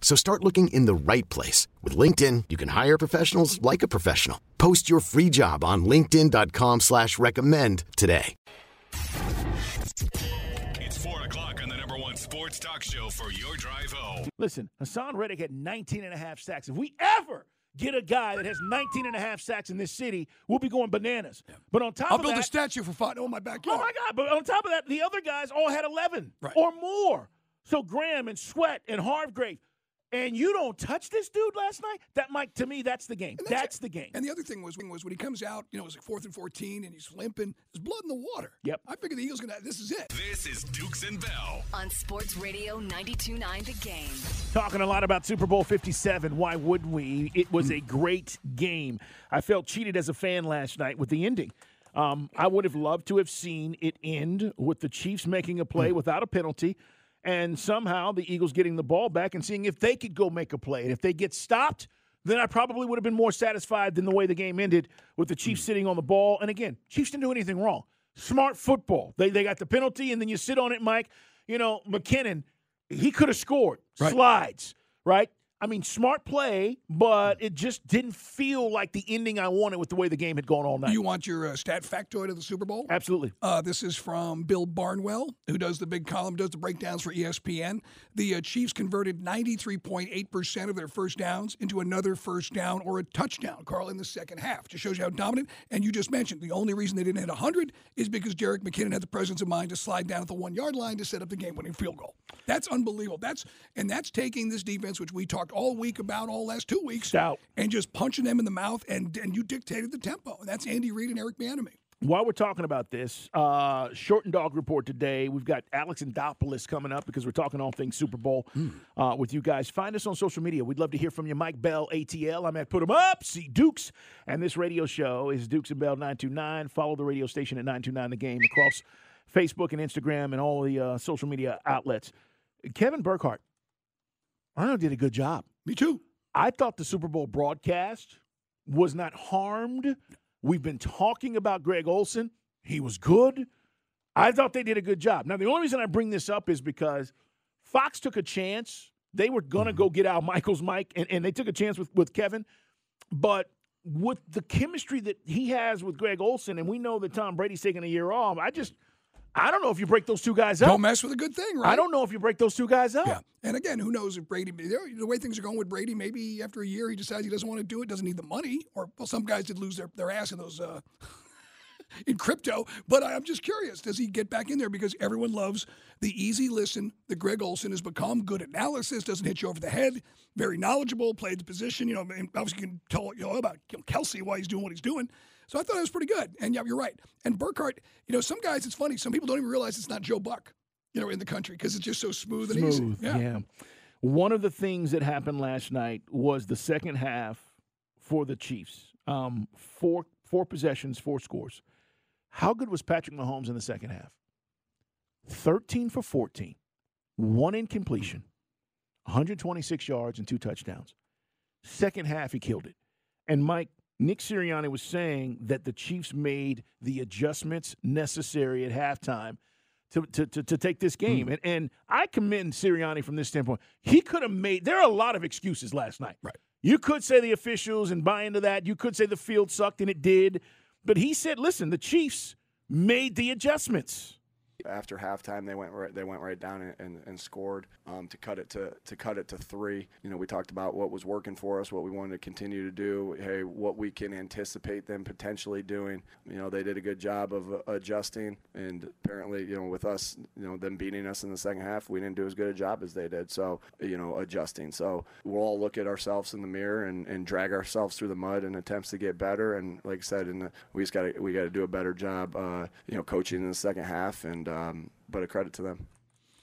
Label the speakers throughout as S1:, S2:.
S1: So start looking in the right place. With LinkedIn, you can hire professionals like a professional. Post your free job on linkedin.com slash recommend today.
S2: It's 4 o'clock on the number one sports talk show for your drive home.
S3: Listen, Haason Reddick had 19 and a half sacks. If we ever get a guy that has 19 and a half sacks in this city, we'll be going bananas. But on top
S4: I'll
S3: of
S4: build
S3: that,
S4: a statue for Fontenot oh, in my backyard.
S3: Oh my God! But on top of that, the other guys all had 11
S4: Right.
S3: or more. So Graham and Sweat and Hargrave, and you don't touch this dude last night. That Mike, to me, that's the game.
S4: And
S3: That's,
S4: it.
S3: the game.
S4: And the other thing was, was when he comes out, you know, it was like fourth and 14 and he's limping. There's blood in the water.
S3: Yep.
S4: I figured the Eagles going to, this is it.
S2: This is Dukes and Bell.
S5: on Sports Radio 92.9 The Game.
S3: Talking a lot about Super Bowl 57. Why would we? It was a great game. I felt cheated as a fan last night with the ending. Um, I would have loved to have seen it end with the Chiefs making a play without a penalty and somehow the Eagles getting the ball back and seeing if they could go make a play. And if they get stopped, then I probably would have been more satisfied than the way the game ended with the Chiefs hmm. sitting on the ball. And again, Chiefs didn't do anything wrong. Smart football. They, they got the penalty, and then you sit on it, Mike. You know, McKinnon, he could have scored.
S4: Right.
S3: Slides, right? I mean, smart play, but it just didn't feel like the ending I wanted with the way the game had gone all night.
S4: You want your uh, stat factoid of the Super Bowl?
S3: Absolutely.
S4: Uh, this is from Bill Barnwell, who does the big column, does the breakdowns for ESPN. The uh, Chiefs converted 93.8% of their first downs into another first down or a touchdown, Carl, in the second half. Just shows you how dominant. And you just mentioned the only reason they didn't hit 100 is because Jerick McKinnon had the presence of mind to slide down at the one yard line to set up the game winning field goal. That's unbelievable. That's And that's taking this defense, which we talked all week about, all last two weeks,
S3: Stout.
S4: and just punching them in the mouth, and, and you dictated the tempo. And that's Andy Reid and Eric Bieniemy.
S3: While we're talking about this, uh, Short and Dog Report today, we've got Alex and Anthopoulos coming up because we're talking all things Super Bowl uh, with you guys. Find us on social media. We'd love to hear from you. Mike Bell, ATL. I'm at Put 'em Up, see Dukes. And this radio show is Dukes and Bell 929. Follow the radio station at 929 The Game across Facebook and Instagram and all the uh, social media outlets. Kevin Burkhardt, Know, did a good job.
S4: Me too.
S3: I thought the Super Bowl broadcast was not harmed. We've been talking about Greg Olsen. He was good. I thought they did a good job. Now, the only reason I bring this up is because Fox took a chance. They were going to go get Al Michaels, Mike, and, and they took a chance with, with Kevin. But with the chemistry that he has with Greg Olsen, and we know that Tom Brady's taking a year off, I just, I don't know if you break those two guys up.
S4: Don't mess with a good thing, right?
S3: I don't know if you break those two guys up.
S4: Yeah. And again, who knows if Brady, the way things are going with Brady, maybe after a year he decides he doesn't want to do it, doesn't need the money. Or, well, some guys did lose their, their ass in those, uh, in crypto. But I'm just curious, does he get back in there? Because everyone loves the easy listen that Greg Olsen has become. Good analysis, doesn't hit you over the head, very knowledgeable, played the position. You know, obviously you can tell you know, about Kelce why he's doing what he's doing. So I thought it was pretty good. And yeah, you're right. And Burkhardt, you know, some guys, it's funny, some people don't even realize it's not Joe Buck, you know, in the country because it's just so smooth, and easy.
S3: Smooth, yeah. One of the things that happened last night was the second half for the Chiefs. Um, four four possessions, four scores. How good was Patrick Mahomes in the second half? 13 for 14, one incompletion, 126 yards, and two touchdowns. Second half, he killed it. And Mike, Nick Sirianni was saying that the Chiefs made the adjustments necessary at halftime to, to, to, to take this game. Hmm. And, and I commend Sirianni from this standpoint. He could have made, there are a lot of excuses last night.
S4: Right.
S3: You could say the officials and buy into that. You could say the field sucked, and it did. But he said, listen, the Chiefs made the adjustments.
S6: After halftime, they went right, they went right down and, and, and scored um, to cut it to to cut it to three. You know, we talked about what was working for us, what we wanted to continue to do. Hey, what we can anticipate them potentially doing. You know, they did a good job of uh, adjusting, and apparently, you know, with us, you know, them beating us in the second half, we didn't do as good a job as they did. So, you know, adjusting. So we'll all look at ourselves in the mirror and, and drag ourselves through the mud in attempts to get better. And like I said, the, we just got to we got to do a better job, uh, you know, coaching in the second half. And um, but a credit to them.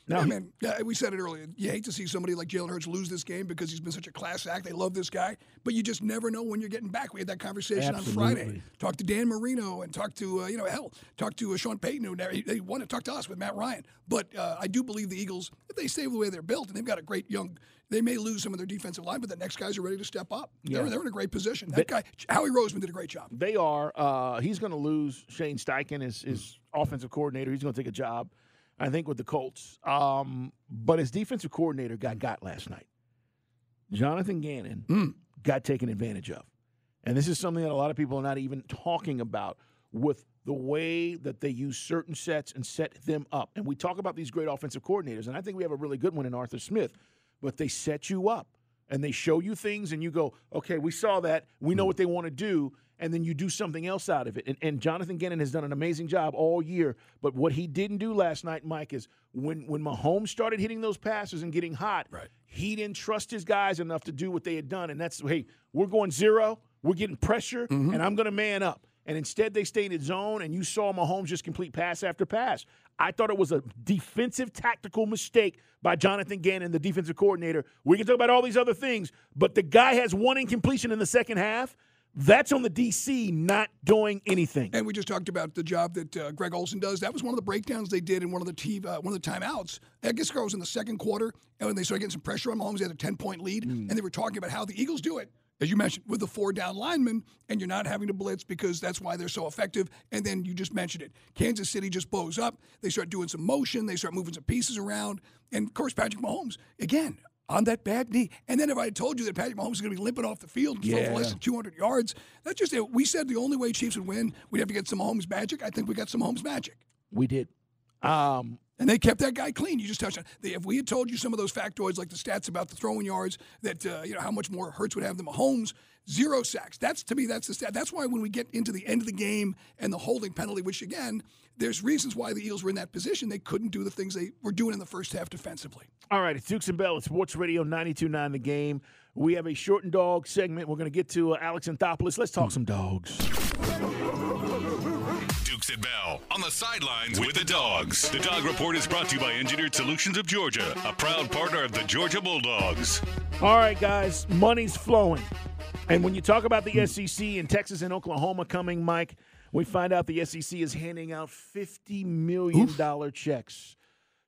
S4: No, yeah, man. Yeah, we said it earlier. You hate to see somebody like Jalen Hurts lose this game because he's been such a class act. They love this guy, but you just never know when you're getting back. We had that conversation
S3: Absolutely.
S4: on Friday. Talk to Dan Marino and talk to uh, you know hell, talk to uh, Sean Payton who never, they want to talk to us with Matt Ryan. But uh, I do believe the Eagles, if they stay the way they're built, and they've got a great young. They may lose some of their defensive line, but the next guys are ready to step up.
S3: Yeah.
S4: They're, they're in a great position. That guy, Howie Roseman, did a great job.
S3: They are. Uh, he's going to lose Shane Steichen, his, his offensive coordinator. He's going to take a job, I think, with the Colts. Um, but his defensive coordinator got got last night. Jonathan Gannon got taken advantage of. And this is something that a lot of people are not even talking about with the way that they use certain sets and set them up. And we talk about these great offensive coordinators, and I think we have a really good one in Arthur Smith, but they set you up and they show you things, and you go, okay, we saw that. We know what they want to do. And then you do something else out of it. And, and Jonathan Gannon has done an amazing job all year. But what he didn't do last night, Mike, is when when Mahomes started hitting those passes and getting hot,
S4: Right.
S3: he didn't trust his guys enough to do what they had done. And that's, hey, we're going zero, we're getting pressure, mm-hmm. and I'm going to man up. And instead, they stayed in zone, and you saw Mahomes just complete pass after pass. I thought it was a defensive tactical mistake by Jonathan Gannon, the defensive coordinator. We can talk about all these other things, but the guy has one incompletion in the second half. That's on the DC not doing anything.
S4: And we just talked about the job that uh, Greg Olsen does. That was one of the breakdowns they did in one of the t- uh, one of the timeouts. I guess it was in the second quarter, and when they started getting some pressure on Mahomes, they had a ten point lead, and they were talking about how the Eagles do it. As you mentioned, with the four down linemen, and you're not having to blitz because that's why they're so effective. And then you just mentioned it. Kansas City just blows up. They start doing some motion. They start moving some pieces around. And of course, Patrick Mahomes, again, on that bad knee. And then if I had told you that Patrick Mahomes is going to be limping off the field and throw for less than 200 yards, that's just it. We said the only way Chiefs would win, we'd have to get some Mahomes magic. I think we got some Mahomes magic.
S3: We did. Um,
S4: And they kept that guy clean. You just touched on. They, if we had told you some of those factoids, like the stats about the throwing yards, that uh, you know how much more Hurts would have than Mahomes, zero sacks. That's to me, that's the stat. That's why when we get into the end of the game and the holding penalty, which again, there's reasons why the Eagles were in that position. They couldn't do the things they were doing in the first half defensively.
S3: All right, it's Dukes and Bell at Sports Radio 92.9 The Game. We have a short and dog segment. We're going to get to uh, Alex Anthopoulos. Let's talk some dogs.
S2: Dukes and Bell on the sidelines with the dogs. The Dog Report is brought to you by Engineered Solutions of Georgia, a proud partner of the Georgia Bulldogs.
S3: All right, guys, money's flowing. And when you talk about the SEC and Texas and Oklahoma coming, Mike, we find out the SEC is handing out $50 million checks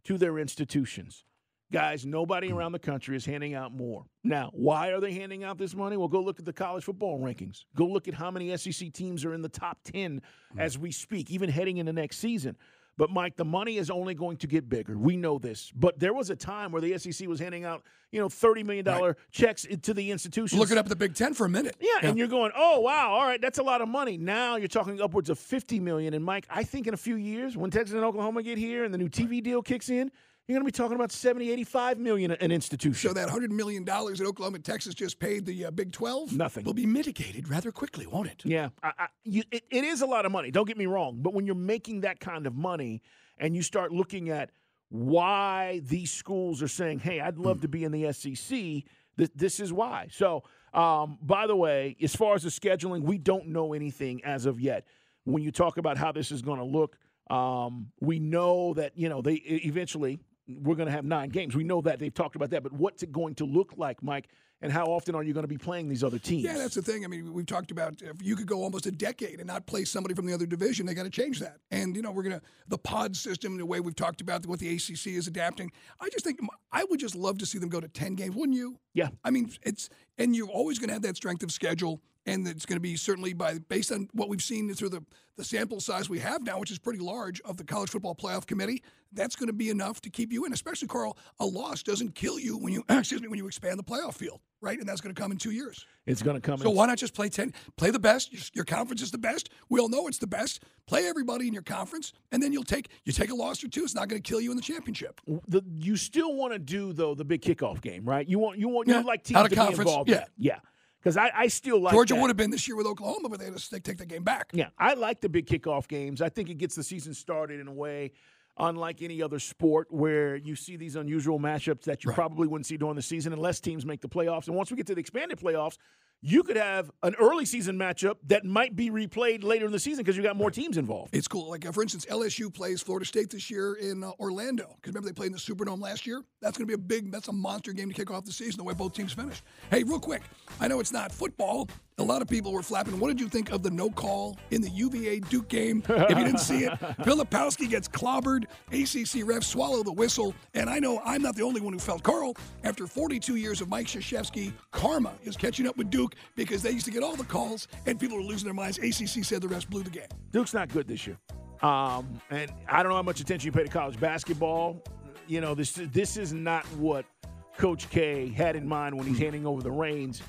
S3: to their institutions. Guys, nobody around the country is handing out more. Now, why are they handing out this money? Well, go look at the college football rankings. Go look at how many SEC teams are in the top 10 hmm. as we speak, even heading into next season. But Mike, the money is only going to get bigger. We know this. But there was a time where the SEC was handing out, you know, $30 million checks to the institutions.
S4: Look it up at the Big Ten for a minute.
S3: Yeah, and you're going, oh wow, all right, that's a lot of money. Now you're talking upwards of 50 million. And Mike, I think in a few years, when Texas and Oklahoma get here and the new TV deal kicks in, you're going to be talking about 70, 85 million an institution.
S4: So that $100 million that Oklahoma and Texas just paid the uh, Big 12
S3: Nothing.
S4: will be mitigated rather quickly, won't it?
S3: Yeah, I, I, you, it, it is a lot of money. Don't get me wrong, but when you're making that kind of money and you start looking at why these schools are saying, "Hey, I'd love to be in the SEC," this, this is why. So, um, by the way, as far as the scheduling, we don't know anything as of yet. When you talk about how this is going to look, um, we know that you know they eventually we're going to have nine games. We know that they've talked about that, but what's it going to look like, Mike? And how often are you going to be playing these other teams?
S4: Yeah, that's the thing. I mean, we've talked about if you could go almost a decade and not play somebody from the other division, they got to change that. And you know, we're gonna the pod system, the way we've talked about what the ACC is adapting. I just think I would just love to see them go to ten games, wouldn't you?
S3: Yeah.
S4: I mean, it's and you're always going to have that strength of schedule, and it's going to be certainly by based on what we've seen through the the sample size we have now, which is pretty large of the college football playoff committee. That's going to be enough to keep you in. Especially, Carl, a loss doesn't kill you when you excuse me when you expand the playoff field. Right? And that's going to come in two years.
S3: It's going to come.
S4: So
S3: in-
S4: why not just play ten? Play the best. Your, your conference is the best. We all know it's the best. Play everybody in your conference, and then you'll take you take a loss or two. It's not going to kill you in the championship.
S3: the, you still want to do though the big kickoff game, right? You want you want
S4: Yeah,
S3: you like teams
S4: out of
S3: to
S4: conference,
S3: be involved.
S4: yeah.
S3: it. yeah. Because I, I still like
S4: Georgia
S3: that.
S4: would have been this year with Oklahoma, but they had to take, take the game back.
S3: Yeah, I like the big kickoff games. I think it gets the season started in a way unlike any other sport where you see these unusual matchups that you probably wouldn't see during the season unless teams make the playoffs. And once we get to the expanded playoffs, you could have an early season matchup that might be replayed later in the season because you got more teams involved.
S4: It's cool. Like, uh, for instance, LSU plays Florida State this year in uh, Orlando. Because remember, they played in the Superdome last year? That's going to be a big, that's a monster game to kick off the season, the way both teams finished. Hey, real quick, I know it's not football. A lot of people were flapping. What did you think of the no call in the UVA Duke game? If you didn't see it, Filipowski gets clobbered. ACC refs swallow the whistle. And I know I'm not the only one who felt Carl. After 42 years of Mike Krzyzewski, karma is catching up with Duke because they used to get all the calls and people were losing their minds. ACC said the refs blew the game.
S3: Duke's not good this year. Um, and I don't know how much attention you pay to college basketball. You know, this this is not what Coach K had in mind when he's handing over the reins.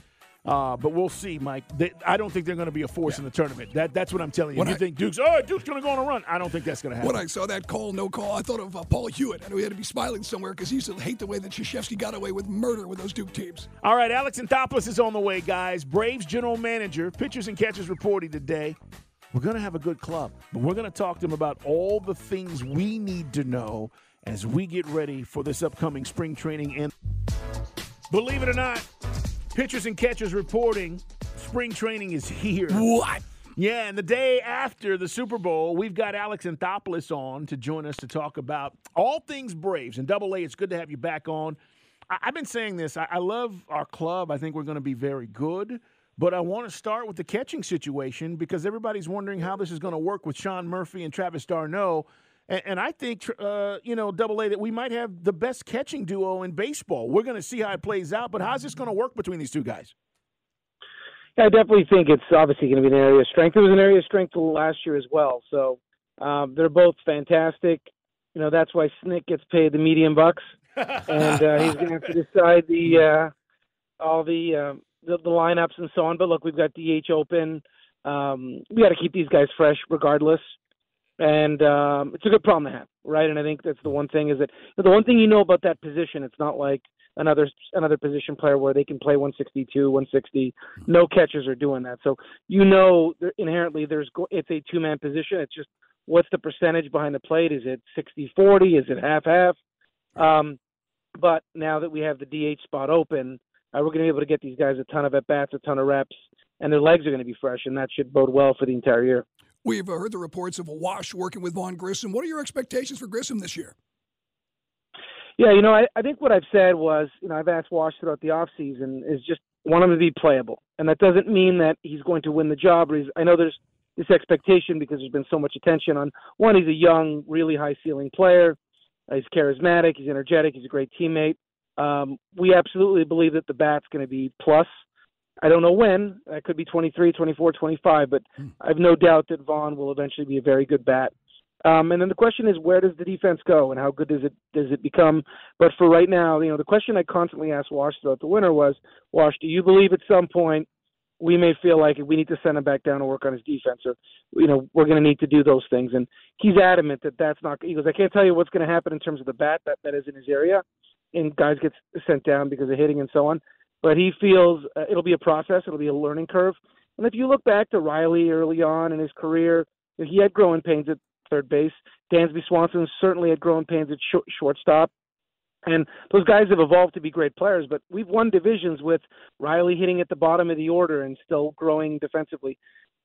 S3: Uh, but we'll see, Mike. They, I don't think they're going to be a force in the tournament. That that's what I'm telling you.
S4: When
S3: you
S4: I-
S3: think Duke's oh Duke's going to go on a run? I don't think that's going to happen.
S4: When I saw that call, no call, I thought of uh, Paul Hewitt. I know he had to be smiling somewhere because he used to hate the way that Krzyzewski got away with murder with those Duke teams.
S3: All right, Alex Anthopoulos is on the way, guys. Braves general manager, pitchers and catchers reporting today. We're going to have a good club, but we're going to talk to him about all the things we need to know as we get ready for this upcoming spring training. And believe it or not, pitchers and catchers reporting spring training is here.
S4: What?
S3: Yeah, and the day after the Super Bowl, we've got Alex Anthopoulos on to join us to talk about all things Braves. And Double A, it's good to have you back on. I- I've been saying this. I, I love our club. I think we're going to be very good. But I want to start with the catching situation because everybody's wondering how this is going to work with Sean Murphy and Travis d'Arnaud. And, and I think, uh, you know, Double A, that we might have the best catching duo in baseball. We're going to see how it plays out. But how's this going to work between these two guys?
S7: I definitely think it's obviously going to be an area of strength. It was an area of strength last year as well. So um, they're both fantastic. You know that's why Snit gets paid the medium bucks, and uh, he's going to have to decide the uh, all the, um the the lineups and so on. But look, we've got DH open. Um, we got to keep these guys fresh regardless, and um, it's a good problem to have, right? And I think that's the one thing is that the one thing you know about that position, it's not like another another position player where they can play 162, 160. No catchers are doing that. So you know inherently there's it's a two man position. It's just what's the percentage behind the plate? Is it 60-40? Is it half half? Um, but now that we have the DH spot open, uh, we're going to be able to get these guys a ton of at bats, a ton of reps, and their legs are going to be fresh, and that should bode well for the entire year.
S4: We've heard the reports of Wash working with Vaughn Grissom. What are your expectations for Grissom this year?
S7: Yeah, you know, I, I think what I've said was, you know, I've asked Wash throughout the off season is just want him to be playable, and that doesn't mean that he's going to win the job. He's, I know there's this expectation because there's been so much attention on one. He's a young, really high ceiling player. Uh, he's charismatic. He's energetic. He's a great teammate. Um, we absolutely believe that the bat's going to be plus. I don't know when. That could be 23, 24, 25, but I have no doubt that Vaughn will eventually be a very good bat. Um, and then the question is, where does the defense go, and how good does it does it become? But for right now, you know, the question I constantly asked Wash throughout the winter was, Wash, do you believe at some point we may feel like we need to send him back down and work on his defense, or you know, we're going to need to do those things? And he's adamant that that's not. He goes, I can't tell you what's going to happen in terms of the bat that that is in his area, and guys get sent down because of hitting and so on. But he feels uh, it'll be a process. It'll be a learning curve. And if you look back to Riley early on in his career, he had growing pains at third base. Dansby Swanson certainly had growing pains at short, shortstop. And those guys have evolved to be great players, but we've won divisions with Riley hitting at the bottom of the order and still growing defensively.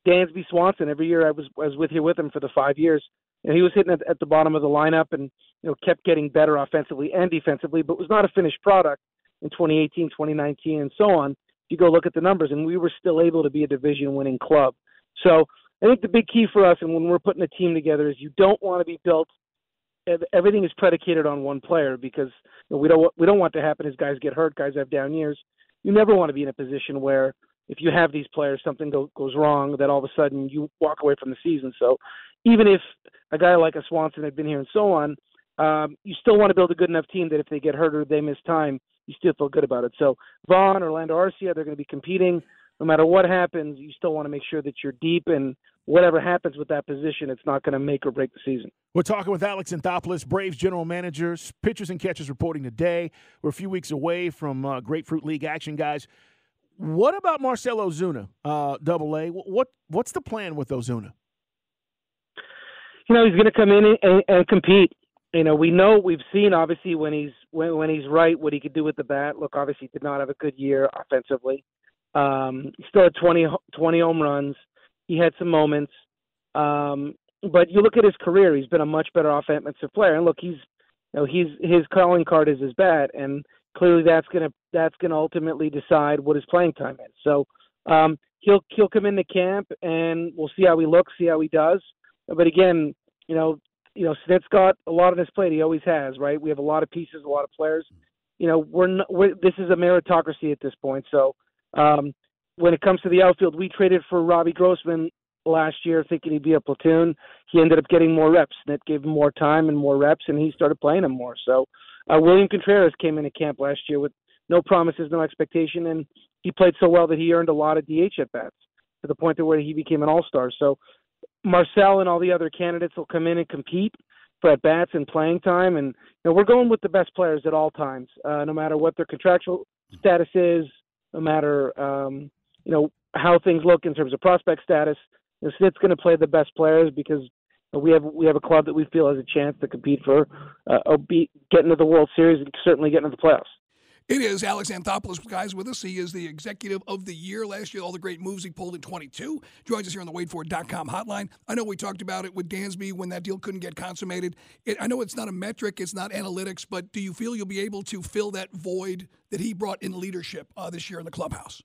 S7: Dansby Swanson, every year I was was with here with him for the five years, and he was hitting at, at the bottom of the lineup and you know kept getting better offensively and defensively, but was not a finished product in 2018, 2019, and so on. If you go look at the numbers, and we were still able to be a division-winning club. So I think the big key for us, and when we're putting a team together, is you don't want to be built. Everything is predicated on one player because we don't we don't want to happen is guys get hurt, guys have down years. You never want to be in a position where if you have these players, something go, goes wrong, that all of a sudden you walk away from the season. So even if a guy like a Swanson had been here and so on, um, you still want to build a good enough team that if they get hurt or they miss time, you still feel good about it. So Vaughn, Orlando Arcia, they're going to be competing. No matter what happens, you still want to make sure that you're deep and whatever happens with that position, it's not going to make or break the season.
S3: We're talking with Alex Anthopoulos, Braves general manager, pitchers and catchers reporting today. We're a few weeks away from uh, Grapefruit League action, guys. What about Marcell Ozuna, uh, Double A? What what's the plan with Ozuna?
S7: You know, he's going to come in and, and compete. You know, we know we've seen obviously when he's when when he's right what he could do with the bat. Look, obviously, he did not have a good year offensively. Um, he still had 20, 20 home runs. He had some moments. Um, but you look at his career; he's been a much better offensive player. And look, he's you know he's his calling card is his bat, and clearly that's gonna that's gonna ultimately decide what his playing time is. So um, he'll he'll come into camp, and we'll see how he looks, see how he does. But again, you know, you know, Snit's got a lot on his plate. He always has, right? We have a lot of pieces, a lot of players. You know, we're, not, we're this is a meritocracy at this point. So um, when it comes to the outfield, we traded for Robbie Grossman last year thinking he'd be a platoon. He ended up getting more reps. Snit gave him more time and more reps, and he started playing him more. So uh, William Contreras came into camp last year with no promises, no expectation, and he played so well that he earned a lot of DH at bats to the point to where he became an all star. So Marcell and all the other candidates will come in and compete for at bats and playing time, and you know, we're going with the best players at all times, uh, no matter what their contractual status is, no matter um, you know how things look in terms of prospect status. You know, Snit's going to play the best players because we have we have a club that we feel has a chance to compete for uh, or be, get into the World Series and certainly get into the playoffs.
S4: It is Alex Anthopoulos, guys, with us. He is the executive of the year last year. All the great moves he pulled in 22. Joins us here on the WaitFor.com hotline. I know we talked about it with Dansby when that deal couldn't get consummated. It, I know it's not a metric, it's not analytics, but do you feel you'll be able to fill that void that he brought in leadership uh, this year in the clubhouse?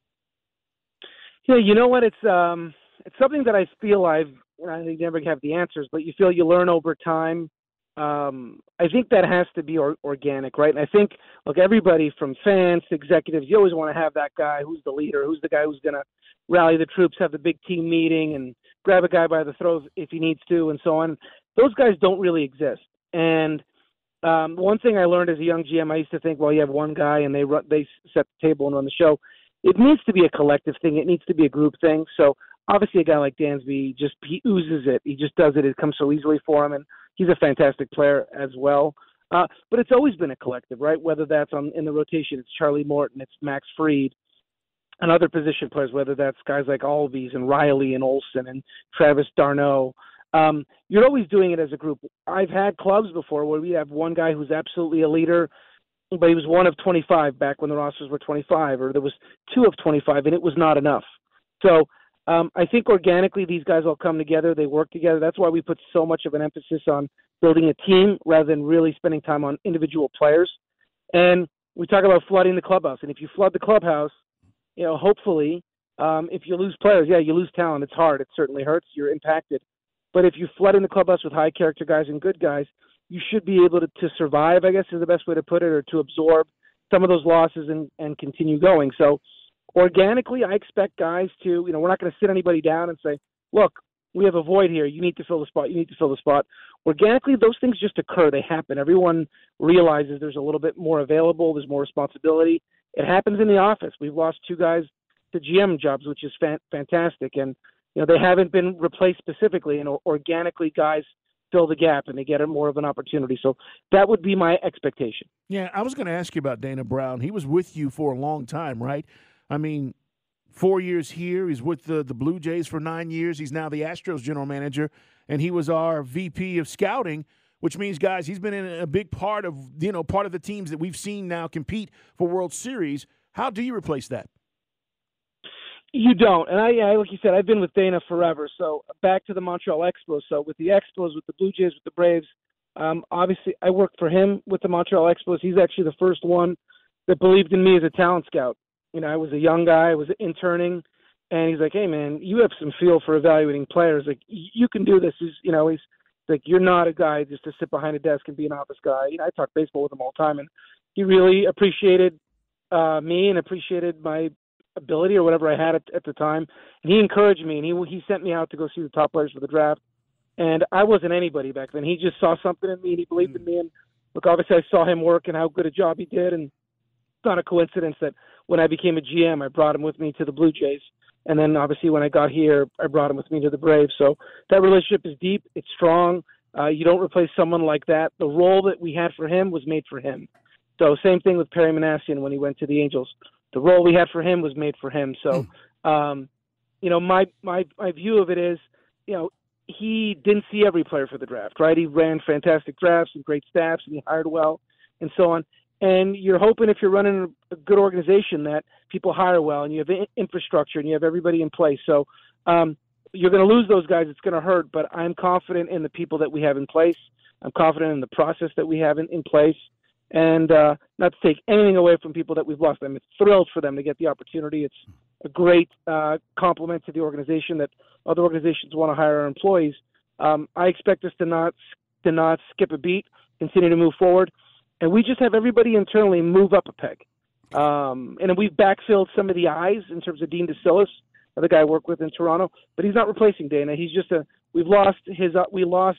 S7: Yeah, you know what? It's um, it's something that I feel I've I never have the answers, but you feel you learn over time um, I think that has to be or, organic, right? And I think, look, everybody from fans to executives, you always want to have that guy who's the leader, who's the guy who's going to rally the troops, have the big team meeting, and grab a guy by the throat if he needs to, and so on. Those guys don't really exist. And um, one thing I learned as a young GM, I used to think, well, you have one guy and they run, they set the table and run the show. It needs to be a collective thing. It needs to be a group thing. So obviously, a guy like Dansby just he oozes it. He just does it. It comes so easily for him, and he's a fantastic player as well. Uh, but it's always been a collective, right? Whether that's on in the rotation, it's Charlie Morton, it's Max Fried, and other position players. Whether that's guys like Albies and Riley and Olson and Travis d'Arnaud. Um, you're always doing it as a group. I've had clubs before where we have one guy who's absolutely a leader, but he was one of 25 back when the rosters were 25, or there was two of 25, and it was not enough. So um, I think organically these guys all come together. They work together. That's why we put so much of an emphasis on building a team rather than really spending time on individual players. And we talk about flooding the clubhouse. And if you flood the clubhouse, you know, hopefully, um, if you lose players, yeah, you lose talent. It's hard. It certainly hurts. You're impacted. But if you flood in the clubhouse with high character guys and good guys, you should be able to, to survive, I guess is the best way to put it, or to absorb some of those losses and, and continue going. So organically, I expect guys to, you know, we're not going to sit anybody down and say, look, we have a void here. You need to fill the spot. You need to fill the spot. Organically, those things just occur. They happen. Everyone realizes there's a little bit more available. There's more responsibility. It happens in the office. We've lost two guys to GM jobs, which is fan- fantastic. And you know they haven't been replaced specifically, and organically, guys fill the gap and they get more of an opportunity. So that would be my expectation.
S3: Yeah, I was going to ask you about Dana Brown. He was with you for a long time, right? I mean, four years here. He's with the, the Blue Jays for nine years. He's now the Astros general manager, and he was our VP of scouting, which means, guys, he's been in a big part of you know part of the teams that we've seen now compete for World Series. How do you replace that?
S7: You don't, and I, I like you said, I've been with Dana forever. So back to the Montreal Expos. So with the Expos, with the Blue Jays, with the Braves, um, obviously I worked for him with the Montreal Expos. He's actually the first one that believed in me as a talent scout you know, I was a young guy, I was interning, and he's like, "Hey, man, you have some feel for evaluating players. Like, you can do this." He's, you know, he's like, "You're not a guy just to sit behind a desk and be an office guy." You know, I talk baseball with him all the time, and he really appreciated uh, me and appreciated my ability or whatever I had at, at the time. And he encouraged me, and he he sent me out to go see the top players for the draft. And I wasn't anybody back then. He just saw something in me, and he believed mm. in me. And look, obviously, I saw him work and how good a job he did, and it's not a coincidence that when I became a GM, I brought him with me to the Blue Jays. And then obviously when I got here, I brought him with me to the Braves. So that relationship is deep. It's strong. Uh, you don't replace someone like that. The role that we had for him was made for him. So same thing with Perry Minasian when he went to the Angels. The role we had for him was made for him. So, um, you know, my my my view of it is, you know, he didn't see every player for the draft, right? He ran fantastic drafts and great staffs, and he hired well, and so on. And you're hoping if you're running a good organization that people hire well, and you have infrastructure, and you have everybody in place. So um, you're going to lose those guys. It's going to hurt, but I'm confident in the people that we have in place. I'm confident in the process that we have in, in place. And uh, not to take anything away from people that we've lost, I'm thrilled for them to get the opportunity. It's a great uh, compliment to the organization that other organizations want to hire our employees. Um, I expect us to not to not skip a beat, continue to move forward, and we just have everybody internally move up a peg. Um, and we've backfilled some of the eyes in terms of Dean Decillis, the guy I work with in Toronto, but he's not replacing Dana. He's just a we've lost his uh, we lost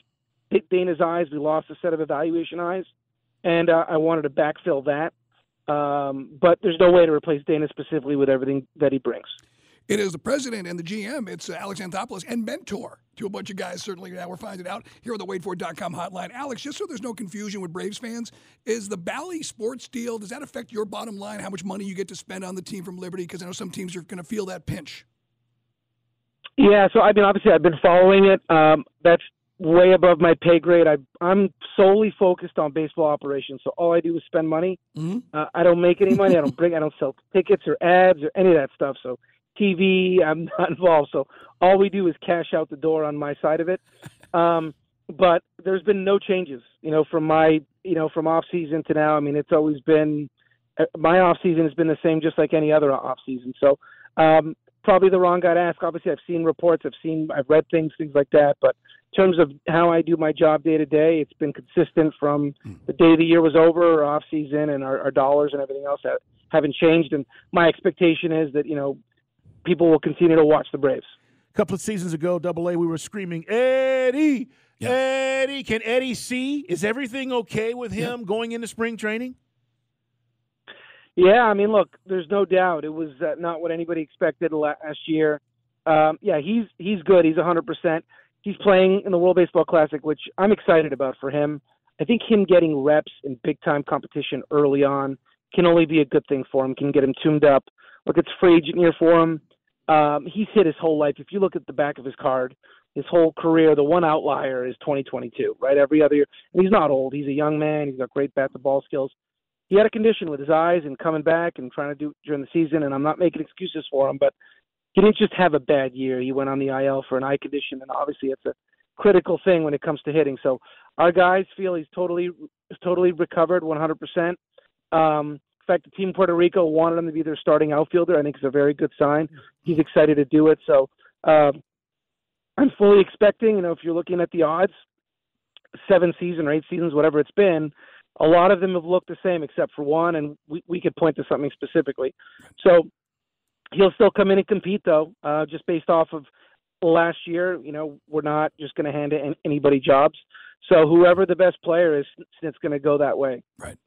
S7: Dana's eyes, we lost a set of evaluation eyes, and uh, I wanted to backfill that. Um, but there's no way to replace Dana specifically with everything that he brings.
S4: It is the president and the GM. It's Alex Anthopoulos and mentor to a bunch of guys, certainly now we're finding out here on the waitfor.com hotline. Alex, just so there's no confusion with Braves fans, is the Bally Sports deal, does that affect your bottom line, how much money you get to spend on the team from Liberty? Because I know some teams are going to feel that pinch.
S7: Yeah, so I mean, obviously, I've been following it. Um, that's way above my pay grade. I, I'm solely focused on baseball operations, so all I do is spend money.
S4: Mm-hmm.
S7: Uh, I don't make any money. I don't bring. I don't sell tickets or ads or any of that stuff. So TV, I'm not involved. So all we do is cash out the door on my side of it. Um, but there's been no changes, you know, from my, you know, from off season to now. I mean, it's always been uh, my off season has been the same, just like any other off season. So um, probably the wrong guy to ask. Obviously, I've seen reports, I've seen, I've read things, things like that. But in terms of how I do my job day to day, it's been consistent from the day the year was over, off season, and our, our dollars and everything else have, haven't changed. And my expectation is that you know people will continue to watch the Braves.
S3: A couple of seasons ago, Double A, we were screaming, Eddie, yeah. Eddie. Can Eddie see? Is everything okay with him yeah. going into spring training?
S7: Yeah, I mean, look, there's no doubt it was uh, not what anybody expected last year. Um, yeah, he's he's good. He's 100%. He's playing in the World Baseball Classic, which I'm excited about for him. I think him getting reps in big time competition early on can only be a good thing for him. Can get him tuned up. Look, it's free agent year for him. Um, he's hit his whole life. If you look at the back of his card, his whole career, the one outlier is 2022, right? Every other year, and he's not old. He's a young man. He's got great bat to ball skills. He had a condition with his eyes and coming back and trying to do during the season. And I'm not making excuses for him, but he didn't just have a bad year. He went on the IL for an eye condition, and obviously it's a critical thing when it comes to hitting. So our guys feel he's totally totally recovered 100%. Um, fact, the team Puerto Rico wanted him to be their starting outfielder. I think it's a very good sign. He's excited to do it. So um, I'm fully expecting, you know, if you're looking at the odds, seven seasons or eight seasons, whatever it's been, a lot of them have looked the same except for one, and we, we could point to something specifically. So he'll still come in and compete, though, uh, just based off of last year. You know, we're not just going to hand anybody jobs. So whoever the best player is, it's going to go that way.
S4: Right.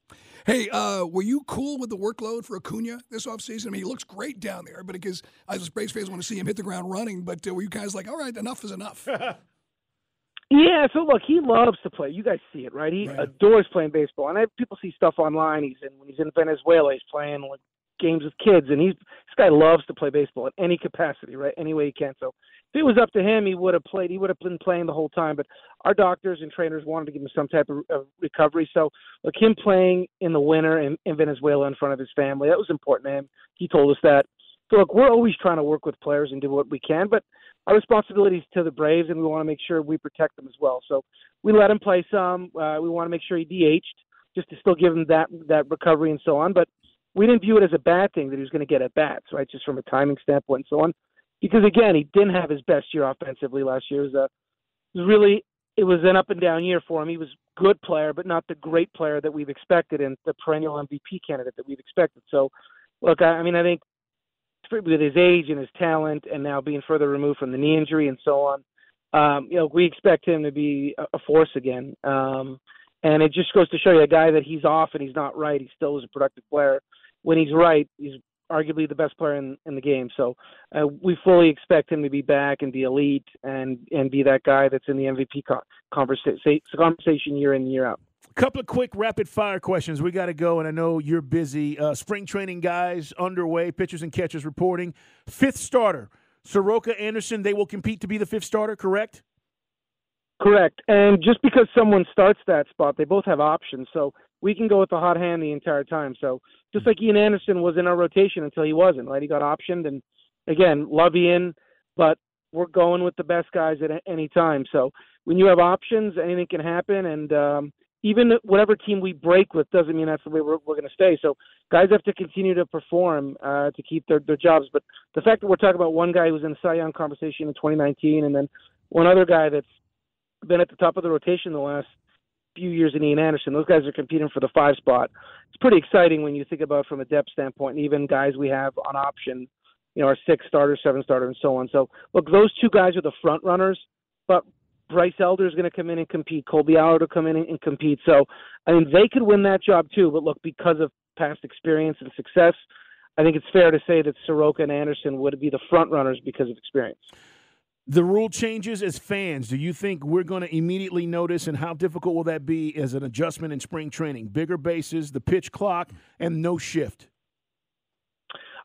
S4: Hey, uh, were you cool with the workload for Acuna this offseason? I mean, he looks great down there, but because as Braves fans want to see him hit the ground running, but uh, were you guys like, all right, enough is enough?
S7: yeah, so look, he loves to play. You guys see it, right? He right. adores playing baseball. And I, people see stuff online. He's in when he's in Venezuela, he's playing like games with kids, and he's this guy loves to play baseball in any capacity, right? Any way he can. So if it was up to him, he would have played. He would have been playing the whole time. But our doctors and trainers wanted to give him some type of, of recovery. So, look, him playing in the winter in, in Venezuela in front of his family, that was important to him. He told us that. So, look, we're always trying to work with players and do what we can, but our responsibility is to the Braves, and we want to make sure we protect them as well. So, we let him play some. Uh, we want to make sure he DH'd just to still give him that that recovery and so on. But we didn't view it as a bad thing that he was going to get at bats, right? Just from a timing standpoint and so on because again, he didn't have his best year offensively last year. It was a it was really it was an up and down year for him. He was good player, but not the great player that we've expected and the perennial MVP candidate that we've expected. So, look, I, I mean, I think with his age and his talent, and now being further removed from the knee injury and so on, um, you know, we expect him to be a, a force again. Um, and it just goes to show you a guy that he's off and he's not right. He still is a productive player when he's right, he's arguably the best player in, in the game. So uh, we fully expect him to be back and be elite and and be that guy that's in the MVP conversation conversation year in year out.
S3: A Couple of quick rapid fire questions. We got to go, and I know you're busy. Uh, spring training guys underway. Pitchers and catchers reporting. Fifth starter, Soroka Anderson. They will compete to be the fifth starter. Correct.
S7: Correct. And just because someone starts that spot, they both have options. So we can go with the hot hand the entire time. So just like Ian Anderson was in our rotation until he wasn't, right? He got optioned, and again, love Ian, but we're going with the best guys at any time. So when you have options, anything can happen, and um, even whatever team we break with doesn't mean that's the way we're, we're going to stay. So guys have to continue to perform uh, to keep their, their jobs. But the fact that we're talking about one guy who's in the Cy Young conversation in 2019, and then one other guy that's been at the top of the rotation the last few years in Ian Anderson. Those guys are competing for the five spot. It's pretty exciting when you think about from a depth standpoint, and even guys we have on option, you know, our six starter, seven starter, and so on. So look, those two guys are the front runners, but Bryce Elder is going to come in and compete. Kolby Allard will come in and compete. So I mean, they could win that job too. But look, because of past experience and success, I think it's fair to say that Soroka and Anderson would be the front runners because of experience
S3: the rule changes as fans, do you think we're going to immediately notice, and how difficult will that be as an adjustment in spring training? Bigger bases, the pitch clock, and no shift.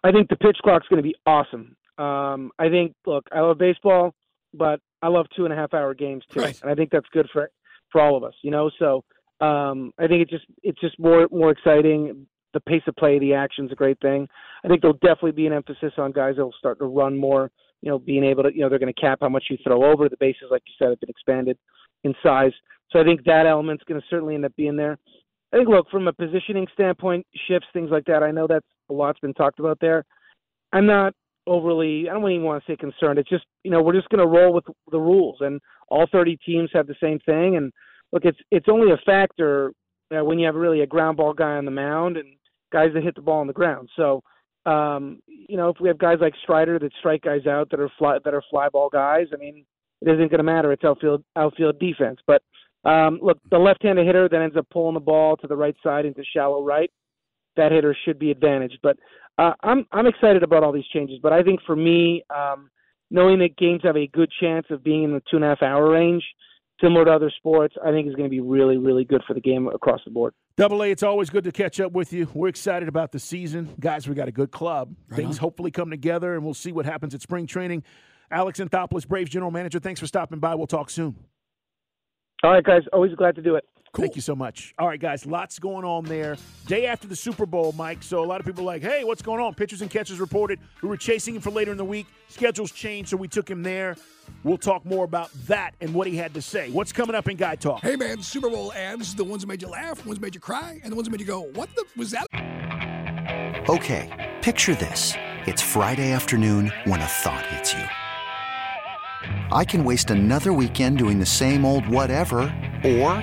S7: I think the pitch clock's going to be awesome. Um, I think, look, I love baseball, but I love two and a half hour games too, right. and I think that's good for for all of us. You know, so um, I think it's just it's just more more exciting. The pace of play, the action's a great thing. I think there'll definitely be an emphasis on guys that'll start to run more you know, being able to, you know, they're going to cap how much you throw over. The bases, like you said, have been expanded in size. So I think that element's going to certainly end up being there. I think, look, from a positioning standpoint, shifts, things like that, I know that's a lot's been talked about there. I'm not overly, I don't even want to say concerned. It's just, you know, we're just going to roll with the rules, and all 30 teams have the same thing. And look, it's it's only a factor uh, when you have really a ground ball guy on the mound and guys that hit the ball on the ground. So um, you know, if we have guys like Strider that strike guys out that are fly that are fly ball guys, I mean, it isn't going to matter. It's outfield outfield defense. But um, look, the left-handed hitter that ends up pulling the ball to the right side into shallow right, that hitter should be advantaged. But uh, I'm I'm excited about all these changes. But I think for me, um, knowing that games have a good chance of being in the two and a half hour range, similar to other sports, I think is going to be really, really good for the game across the board.
S3: Double A, it's always good to catch up with you. We're excited about the season. Guys, we got a good club. Right Things on. hopefully come together, and we'll see what happens at spring training. Alex Anthopoulos, Braves General Manager, thanks for stopping by. We'll talk soon.
S7: All right, guys. Always glad to do it.
S3: Cool. Thank you so much. All right, guys, lots going on there. Day after the Super Bowl, Mike. So a lot of people are like, hey, what's going on? Pitchers and catchers reported. We were chasing him for later in the week. Schedules changed, so we took him there. We'll talk more about that and what he had to say. What's coming up in Guy Talk?
S4: Hey, man, Super Bowl ads, the ones that made you laugh, the ones that made you cry, and the ones that made you go, what the was that?
S8: Okay, picture this. It's Friday afternoon when a thought hits you. I can waste another weekend doing the same old whatever, or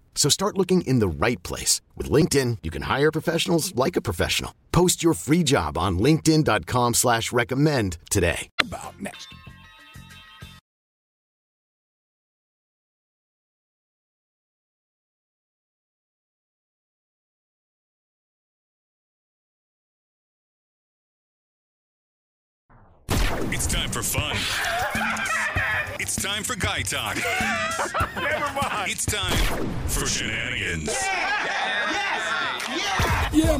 S1: So start looking in the right place. With LinkedIn, you can hire professionals like a professional. Post your free job on linkedin.com slash recommend today.
S4: About next.
S2: It's time for fun. It's time for guy talk.
S3: Never mind.
S2: It's time for shenanigans.
S4: Yeah,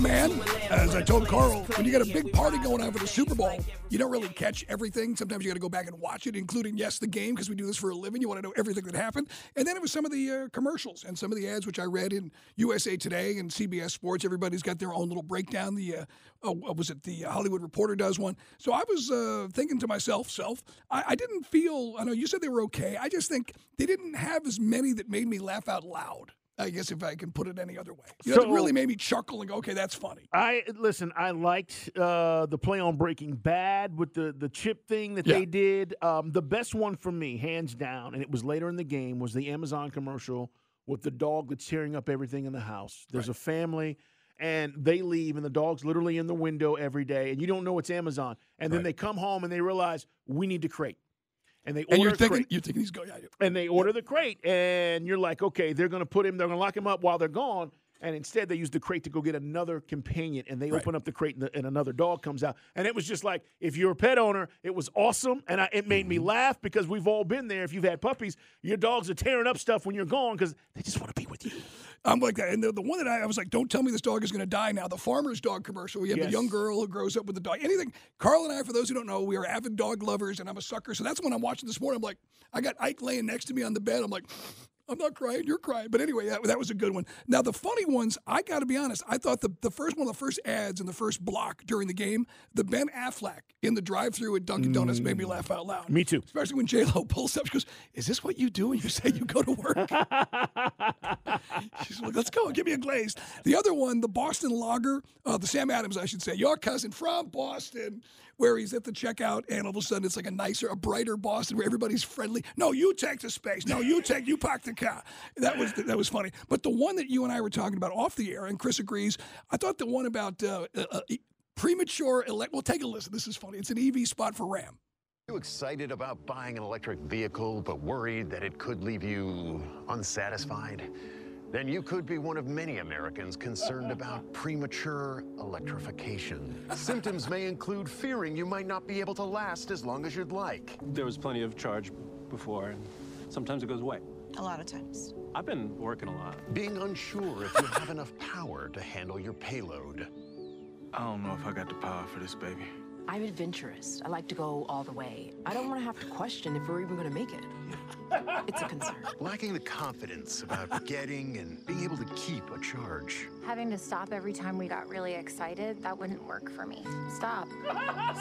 S4: man. As I told Carl, when you got a big party going on for the Super Bowl, you don't really catch everything. Sometimes you got to go back and watch it, including, yes, the game, because we do this for a living. You want to know everything that happened. And then it was some of the uh, commercials and some of the ads, which I read in USA Today and CBS Sports. Everybody's got their own little breakdown. The, uh, oh, what was it? The Hollywood Reporter does one. So I was uh, thinking to myself, self, I, I didn't feel, I know you said they were okay. I just think they didn't have as many that made me laugh out loud. I guess if I can put it any other way. You know, it really made me chuckle and go, okay, that's funny.
S3: I listen. I liked uh, the play on Breaking Bad with the the chip thing that
S4: Yeah.
S3: they did. Um, the best one for me, hands down, and it was later in the game, was the Amazon commercial with the dog that's tearing up everything in the house. There's a family. And they leave, and the dog's literally in the window every day, and you don't know it's Amazon. And then
S4: Right.
S3: they come home and they realize we need to crate, and they order
S4: And you're thinking,
S3: crate
S4: you're thinking he's going, yeah, yeah.
S3: and they order the crate, and you're like, okay, they're going to put him, they're going to lock him up while they're gone. And instead, they use the crate to go get another companion, and they
S4: Right.
S3: open up the crate, and, the, and another dog comes out. And it was just like, if you're a pet owner, it was awesome, and I, it made
S4: Mm-hmm.
S3: me laugh because we've all been there. If you've had puppies, your dogs are tearing up stuff when you're gone because they just want to be with you.
S4: I'm like that. And the, the one that I, I was like, don't tell me this dog is going to die now. The farmer's dog commercial. We have
S3: Yes.
S4: the young girl who grows up with the dog. Anything. Carl and I, for those who don't know, we are avid dog lovers, and I'm a sucker. So that's when I'm watching this morning. I'm like, I got Ike laying next to me on the bed. I'm like, I'm not crying, you're crying. But anyway, that, that was a good one. Now, the funny ones, I got to be honest, I thought the, the first one of the first ads in the first block during the game, the Ben Affleck in the drive through at Dunkin' Donuts made me laugh out loud.
S3: Me too.
S4: Especially when J-Lo pulls up. She goes, Is this what you do when you say you go to work? She's like, let's go, give me a glaze. The other one, the Boston Lager, uh, the Sam Adams, I should say, your cousin from Boston, where he's at the checkout, and all of a sudden it's like a nicer, a brighter Boston where everybody's friendly. No, you take the space. No, you take, you park the car. That was that was funny. But the one that you and I were talking about off the air, and Chris agrees, I thought the one about uh, uh, uh, premature elect. Well, take a listen. This is funny. It's an EV spot for Ram.
S9: you excited about buying an electric vehicle but worried that it could leave you unsatisfied? Then you could be one of many Americans concerned about premature electrification. Symptoms may include fearing you might not be able to last as long as you'd like.
S10: There was plenty of charge before, and sometimes it goes away.
S11: A lot of times.
S10: I've been working a lot.
S9: Being unsure if you have enough power to handle your payload.
S10: I don't know if I got the power for this, baby.
S11: I'm adventurous. I like to go all the way. I don't want to have to question if we're even going to make it. It's a concern.
S9: Lacking the confidence about getting and being able to keep a charge.
S12: Having to stop every time we got really excited, that wouldn't work for me. Stop.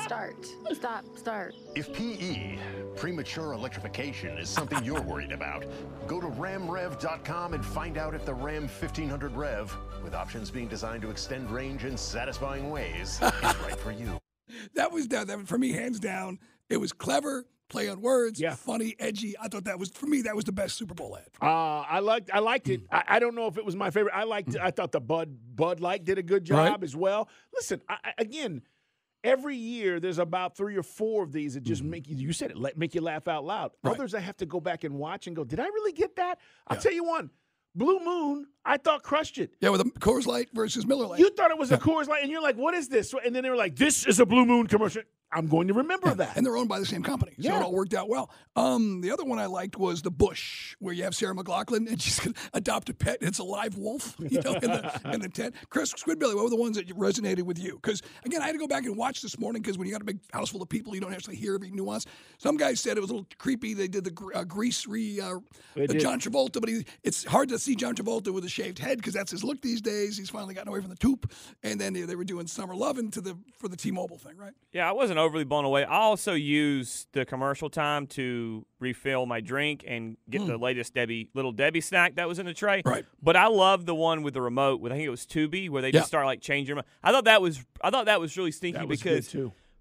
S12: Start. Stop. Start.
S9: If PE, premature electrification, is something you're worried about, go to ramrev.com and find out if the Ram 1500 Rev, with options being designed to extend range in satisfying ways, is right for you.
S4: That was that, that for me, hands down. It was clever, play on words,
S3: Yeah.
S4: funny, edgy. I thought that was for me. That was the best Super Bowl ad.
S3: Uh, I liked I liked it. I, I don't know if it was my favorite. I liked. I thought the Bud Bud Light did a good job
S4: Right.
S3: as well. Listen, I, I- again, every year there's about three or four of these that
S4: Mm-hmm.
S3: just make you. You said it, let, make you laugh out loud. Others I have to go back and watch and go, did I really get that? I'll tell you one. Blue Moon, I thought crushed it.
S4: Yeah, with the Coors Light versus Miller Light.
S3: You thought it was a Coors Light, and you're like, "What is this?" And then they were like, "This is a Blue Moon commercial." I'm going to remember that.
S4: and they're owned by the same company, so
S3: Yeah.
S4: it all worked out well. Um, the other one I liked was the Bush, where you have Sarah McLachlan and she's going to adopt a pet. And it's a live wolf, you know, in the in the tent. Chris Squidbilly, what were the ones that resonated with you? Because again, I had to go back and watch this morning because when you got a big house full of people, you don't actually hear every nuance. Some guys said it was a little creepy. They did the uh, grease re uh, the
S3: did.
S4: John Travolta, but he, it's hard to see John Travolta with a shaved head because that's his look these days. He's finally gotten away from the toop. And then they, they were doing summer loving to the for the T-Mobile thing, right?
S13: Yeah, I wasn't overly blown away. I also use the commercial time to refill my drink and get
S4: Mm.
S13: the latest Debbie little Debbie snack that was in the tray.
S4: Right.
S13: But I love the one with the remote with I think it was Tubi where they
S4: Yeah.
S13: just start like changing. them. I thought that was I thought that was really stinky
S3: was
S13: because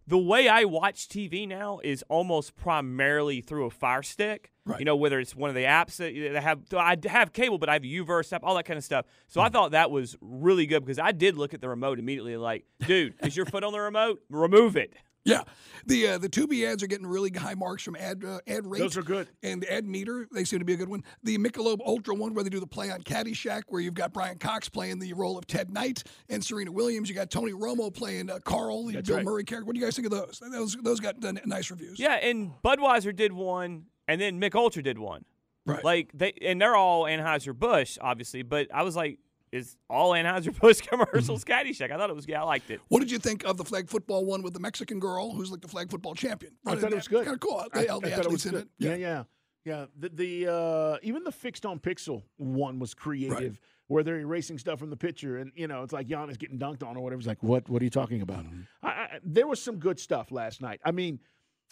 S13: the way I watch TV now is almost primarily through a Fire Stick.
S4: Right.
S13: You know, whether it's one of the apps that that have I have cable, but I have UVerse app, all that kind of stuff. So
S4: Hmm.
S13: I thought that was really good because I did look at the remote immediately, like, dude, is your foot on the remote? Remove it.
S4: Yeah, the uh, the Tubi ads are getting really high marks from ad uh, ad rate.
S3: Those are good.
S4: And the ad meter, they seem to be a good one. The Michelob Ultra one, where they do the play on Caddyshack, where you've got Brian Cox playing the role of Ted Knight and Serena Williams. You got Tony Romo playing uh, Carl, the
S13: That's
S4: Bill
S13: right.
S4: Murray character. What do you guys think of those? Those those got uh, nice reviews.
S13: Yeah, and Budweiser did one, and then Mick Ultra did one.
S4: Right.
S13: Like they, and they're all Anheuser Busch, obviously. But I was like, is all Anheuser Busch commercials Caddyshack? I thought it was. Yeah, I liked it.
S4: What did you think of the flag football one with the Mexican girl who's like the flag football champion?
S3: I thought it was good.
S4: Kind of cool.
S3: I,
S4: They, all
S3: I
S4: the
S3: thought it
S4: athletes
S3: was
S4: in
S3: good.
S4: it.
S3: Yeah, yeah, yeah. The, the uh, even the fixed on pixel one was creative, where they're erasing stuff from the picture, and you know it's like Giannis getting dunked on or whatever. It's like, what? What are you talking about?
S4: Mm-hmm.
S3: I, I, there was some good stuff last night. I mean.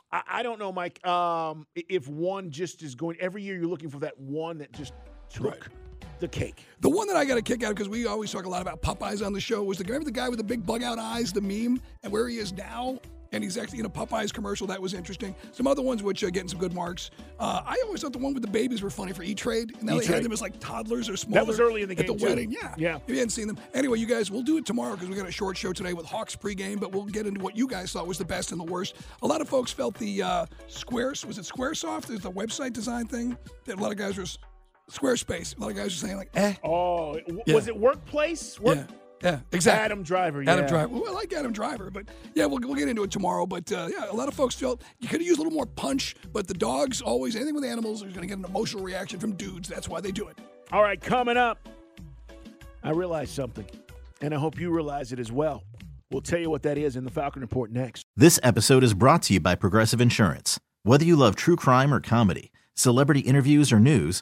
S3: I, I don't know, Mike. Um, if one just is going every year, you're looking for that one that just took the cake.
S4: The one that I got a kick out because we always talk a lot about Popeyes on the show was the remember the guy with the big bug out eyes, the meme, and where he is now. And he's actually in a Popeyes commercial. That was interesting. Some other ones which are getting some good marks. Uh, I always thought the one with the babies were funny for E Trade. And now they
S3: E-Trade.
S4: had them as like toddlers or smaller.
S3: That was early in the game.
S4: at the
S3: too.
S4: wedding. Yeah,
S3: Yeah.
S4: If you hadn't seen them, anyway, you guys, we'll do it tomorrow because we got a short show today with Hawks pregame. But we'll get into what you guys thought was the best and the worst. A lot of folks felt the uh, Squares was it SquareSoft? Is the website design thing that a lot of guys were Squarespace. A lot of guys were saying like, eh.
S3: Oh, w-
S4: Yeah.
S3: was it workplace? Work-
S4: Yeah, yeah, exactly.
S3: Adam Driver.
S4: Adam
S3: yeah.
S4: Driver. Well, I like Adam Driver, but yeah, we'll, we'll get into it tomorrow. But uh, yeah, a lot of folks felt you could have used a little more punch, but the dogs always, anything with animals, is going to get an emotional reaction from dudes. That's why they do it.
S3: All right, coming up, I realized something, and I hope you realize it as well. We'll tell you what that is in the Falcon Report next.
S14: This episode is brought to you by Progressive Insurance. Whether you love true crime or comedy, celebrity interviews or news,